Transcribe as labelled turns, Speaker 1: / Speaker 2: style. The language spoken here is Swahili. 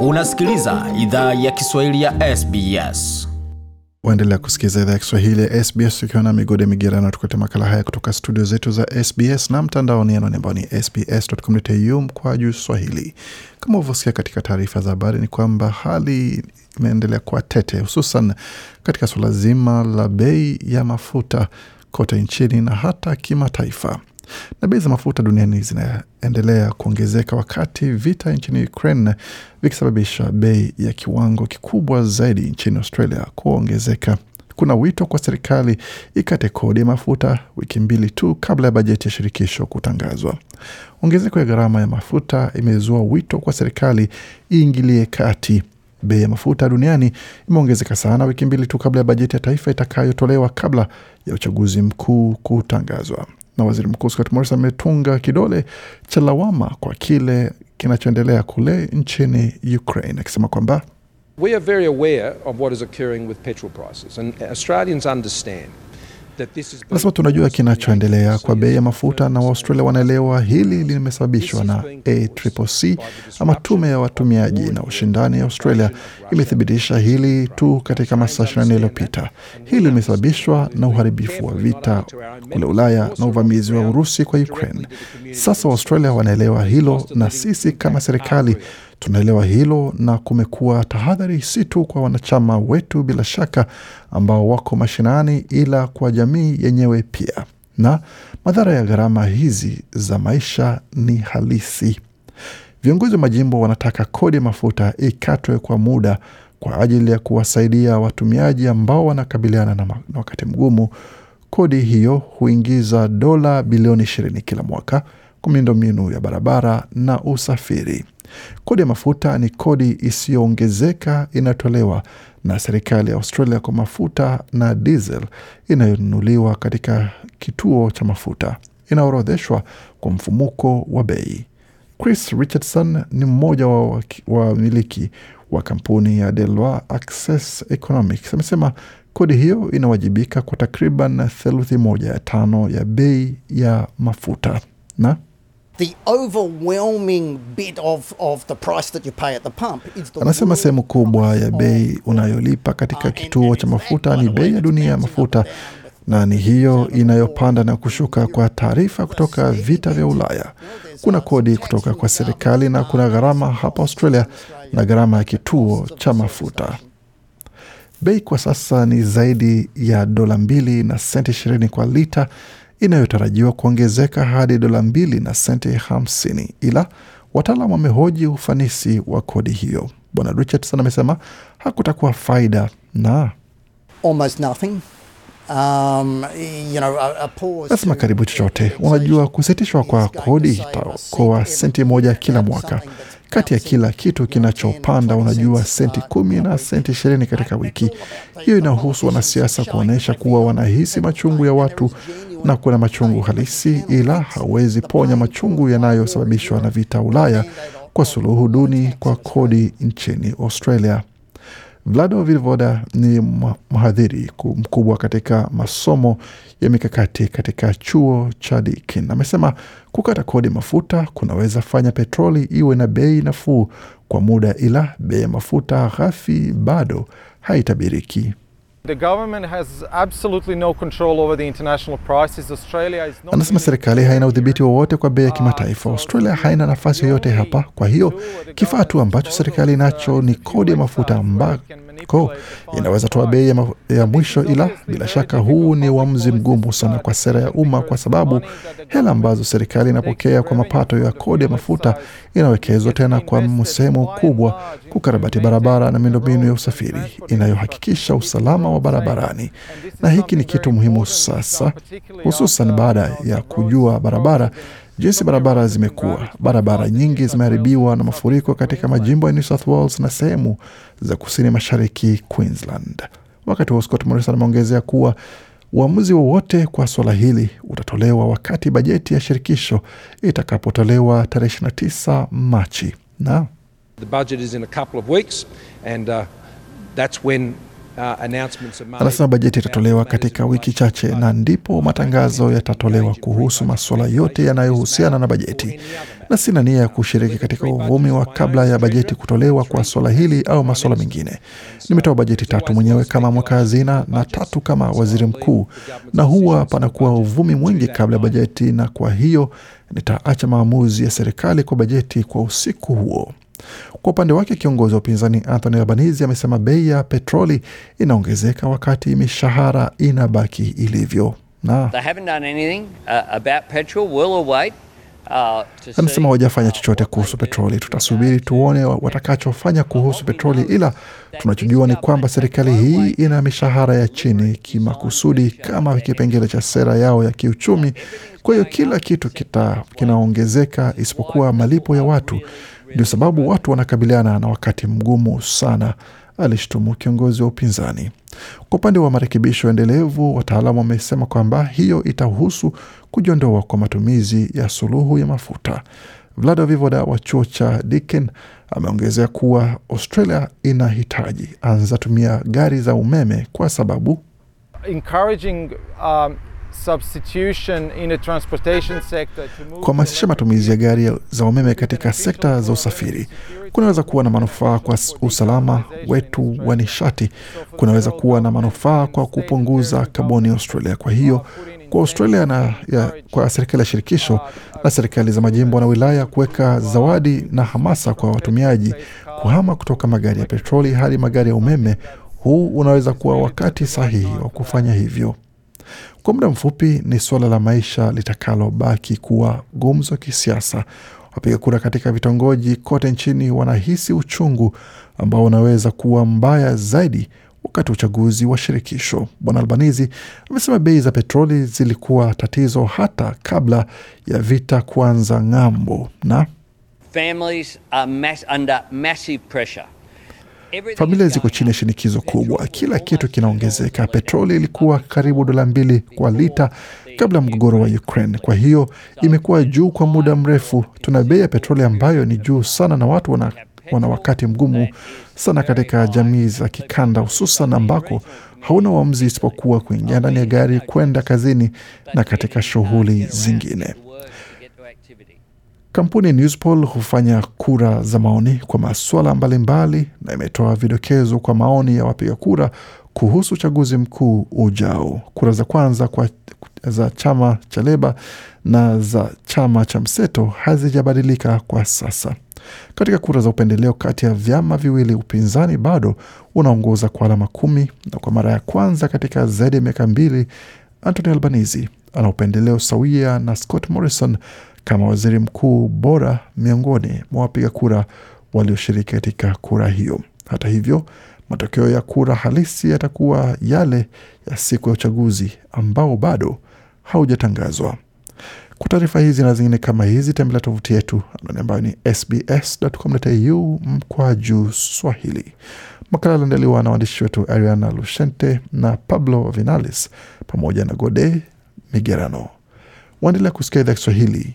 Speaker 1: Unasikiliza idhaa ya Kiswahili ya SBS.
Speaker 2: Waendelea kusikiliza idhaa ya Kiswahili ya SBS ukiwa na migode migerano, tukulete makala haya kutoka studio zetu za SBS na mtandaoni anwani ambao ni sbs.com.au kwa juu swahili. Kama ulivyosikia katika taarifa za habari, ni kwamba hali imeendelea kuwa tete, hususan katika suala zima la bei ya mafuta kote nchini na hata kimataifa na bei za mafuta duniani zinaendelea kuongezeka wakati vita nchini Ukraine vikisababisha bei ya kiwango kikubwa zaidi nchini Australia kuongezeka. Kuna wito kwa serikali ikate kodi ya mafuta wiki mbili tu kabla ya bajeti ya shirikisho kutangazwa. Ongezeko ya gharama ya mafuta imezua wito kwa serikali iingilie kati. Bei ya mafuta duniani imeongezeka sana wiki mbili tu kabla ya bajeti ya taifa itakayotolewa kabla ya uchaguzi mkuu kutangazwa na waziri mkuu Scott Morrison ametunga kidole cha lawama kwa kile kinachoendelea kule nchini Ukraine akisema kwamba
Speaker 3: We are very aware of what is occurring with petrol prices and Australians understand
Speaker 2: Anasema tunajua kinachoendelea kwa bei ya mafuta na Waaustralia wanaelewa hili limesababishwa na ACCC ama tume ya watumiaji na ushindani ya Australia imethibitisha hili tu katika masaa 24 yaliyopita. Hili limesababishwa na uharibifu wa vita kule Ulaya na uvamizi wa Urusi kwa Ukraine. Sasa Waustralia wanaelewa hilo na sisi kama serikali tunaelewa hilo, na kumekuwa tahadhari si tu kwa wanachama wetu bila shaka ambao wako mashinani, ila kwa jamii yenyewe pia, na madhara ya gharama hizi za maisha ni halisi. Viongozi wa majimbo wanataka kodi ya mafuta ikatwe kwa muda kwa ajili ya kuwasaidia watumiaji ambao wanakabiliana na wakati mgumu. Kodi hiyo huingiza dola bilioni ishirini kila mwaka kwa miundombinu ya barabara na usafiri. Kodi ya mafuta ni kodi isiyoongezeka inayotolewa na serikali ya Australia kwa mafuta na diesel inayonunuliwa katika kituo cha mafuta, inaorodheshwa kwa mfumuko wa bei. Chris Richardson ni mmoja wa wamiliki wa kampuni ya Deloitte Access Economics. Amesema kodi hiyo inawajibika kwa takriban theluthi moja ya tano ya bei ya mafuta na Anasema sehemu kubwa ya bei unayolipa katika
Speaker 4: Uh,
Speaker 2: kituo cha mafuta ni bei ya dunia ya mafuta, na ni hiyo inayopanda na kushuka kwa taarifa kutoka vita vya. Ulaya. Kuna kodi kutoka kwa serikali na kuna gharama hapa Australia na gharama ya kituo cha mafuta. Bei kwa sasa ni zaidi ya dola mbili na senti ishirini kwa lita inayotarajiwa kuongezeka hadi dola mbili na senti hamsini ila wataalam wamehoji ufanisi wa kodi hiyo. Bwana Richardson amesema hakutakuwa faida na
Speaker 4: almost nothing. Um, you know, a, a pause
Speaker 2: lazima karibu chochote. Unajua, kusitishwa kwa kodi itaokoa senti moja kila mwaka. Kati ya kila kitu
Speaker 4: you know, 10 or
Speaker 2: kinachopanda, unajua senti
Speaker 4: uh,
Speaker 2: kumi na senti ishirini katika wiki. Hiyo inahusu wanasiasa kuonyesha kuwa wanahisi machungu ya watu na kuna machungu halisi, ila hawezi ponya machungu yanayosababishwa na vita Ulaya kwa suluhu duni kwa kodi nchini Australia. Vlado Vilvoda ni mhadhiri mkubwa katika masomo ya mikakati katika chuo cha Deakin. Amesema kukata kodi mafuta kunaweza fanya petroli iwe na bei nafuu kwa muda, ila bei ya mafuta ghafi bado haitabiriki.
Speaker 5: The government has absolutely no control over the international prices. Australia is not
Speaker 2: Anasema serikali haina udhibiti wowote kwa bei ya
Speaker 5: Ah,
Speaker 2: kimataifa. Australia haina nafasi yoyote hapa. Kwa hiyo kifaa tu ambacho serikali
Speaker 5: disposal of,
Speaker 2: nacho
Speaker 5: uh,
Speaker 2: ni kodi ya mafuta
Speaker 5: tax, final
Speaker 2: inaweza toa bei ya, mwisho, ila bila shaka huu ni uamuzi mgumu sana kwa sera ya umma, kwa sababu hela ambazo serikali inapokea kwa mapato ya kodi ya mafuta inawekezwa tena kwa
Speaker 5: reinvested
Speaker 2: sehemu
Speaker 5: by and
Speaker 2: kubwa kukarabati barabara na miundombinu ya usafiri inayohakikisha usalama wa barabarani, na hiki ni kitu muhimu sasa, hususan baada ya kujua barabara jinsi barabara zimekuwa. Barabara nyingi zimeharibiwa na mafuriko katika majimbo ya New South Wales na sehemu za kusini mashariki Queensland. Wakati huo Scott Morrison ameongezea kuwa uamuzi wowote kwa suala hili utatolewa wakati bajeti ya shirikisho itakapotolewa tarehe 29 Machi na
Speaker 3: Uh.
Speaker 2: Anasema bajeti itatolewa katika wiki chache na ndipo matangazo yatatolewa kuhusu masuala yote yanayohusiana na bajeti, na sina nia ya kushiriki katika uvumi wa kabla ya bajeti kutolewa kwa swala hili au masuala mengine. Nimetoa bajeti tatu mwenyewe kama mweka hazina na tatu kama waziri mkuu, na huwa panakuwa uvumi mwingi kabla ya bajeti, na kwa hiyo nitaacha maamuzi ya serikali kwa bajeti kwa usiku huo. Kwa upande wake kiongozi wa upinzani Anthony Albanese amesema bei ya petroli inaongezeka wakati mishahara inabaki ilivyo, na
Speaker 6: uh. Uh,
Speaker 2: anasema hawajafanya chochote kuhusu petroli. Tutasubiri tuone watakachofanya kuhusu petroli, ila tunachojua ni kwamba serikali hii ina mishahara ya chini kimakusudi kama kipengele cha sera yao ya kiuchumi. Kwa hiyo kila kitu kita, kinaongezeka isipokuwa malipo ya watu. Ndio sababu watu wanakabiliana na wakati mgumu sana, alishtumu kiongozi wa upinzani. Kwa upande wa marekebisho endelevu, wataalamu wamesema kwamba hiyo itahusu kujiondoa kwa matumizi ya suluhu ya mafuta. Vlada Vivoda wa chuo cha Deakin ameongezea kuwa Australia inahitaji anza tumia gari za umeme kwa sababu
Speaker 5: Encouraging um,
Speaker 2: kuhamasisha matumizi ya gari za umeme katika sekta za usafiri. kunaweza kuwa na manufaa kwa usalama wetu wa nishati, kunaweza kuwa na manufaa kwa kupunguza kaboni Australia. Kwa hiyo kwa Australia na ya, kwa serikali ya shirikisho na serikali za majimbo na wilaya kuweka zawadi na hamasa kwa watumiaji kuhama kutoka magari ya petroli hadi magari ya umeme, huu unaweza kuwa wakati sahihi wa kufanya hivyo. Kwa muda mfupi ni suala la maisha litakalobaki kuwa gumzo kisiasa. Wapiga kura katika vitongoji kote nchini wanahisi uchungu ambao unaweza kuwa mbaya zaidi wakati wa uchaguzi wa shirikisho. Bwana Albanizi amesema bei za petroli zilikuwa tatizo hata kabla ya vita kuanza ng'ambo, na
Speaker 6: Families are under massive pressure.
Speaker 2: Familia ziko chini ya shinikizo kubwa. Kila kitu kinaongezeka. Petroli ilikuwa karibu dola mbili kwa lita kabla ya mgogoro wa Ukraine, kwa hiyo imekuwa juu kwa muda mrefu. Tuna bei ya petroli ambayo ni juu sana, na watu wana, wana wakati mgumu sana katika jamii za kikanda, hususan ambako hauna uamuzi isipokuwa kuingia ndani ya gari kwenda kazini na katika shughuli zingine. Kampuni Newspoll hufanya kura za maoni kwa masuala mbalimbali na imetoa vidokezo kwa maoni ya wapiga kura kuhusu uchaguzi mkuu ujao. Kura za kwanza kwa za chama cha Leba na za chama cha mseto hazijabadilika kwa sasa. Katika kura za upendeleo kati ya vyama viwili, upinzani bado unaongoza kwa alama kumi, na kwa mara ya kwanza katika zaidi ya miaka mbili Anthony Albanese ana upendeleo sawia na Scott Morrison kama waziri mkuu bora miongoni mwa wapiga kura walioshiriki katika kura hiyo. Hata hivyo, matokeo ya kura halisi yatakuwa yale ya siku ya uchaguzi ambao bado haujatangazwa. Kwa taarifa hizi na zingine kama hizi, tembelea tovuti yetu ambayo ni sbs.com.au mkwaju Swahili. Makala aliandaliwa na waandishi wetu Ariana Lushente na Pablo Vinales pamoja na Gode Migerano. Waendelea kusikia idhaa Kiswahili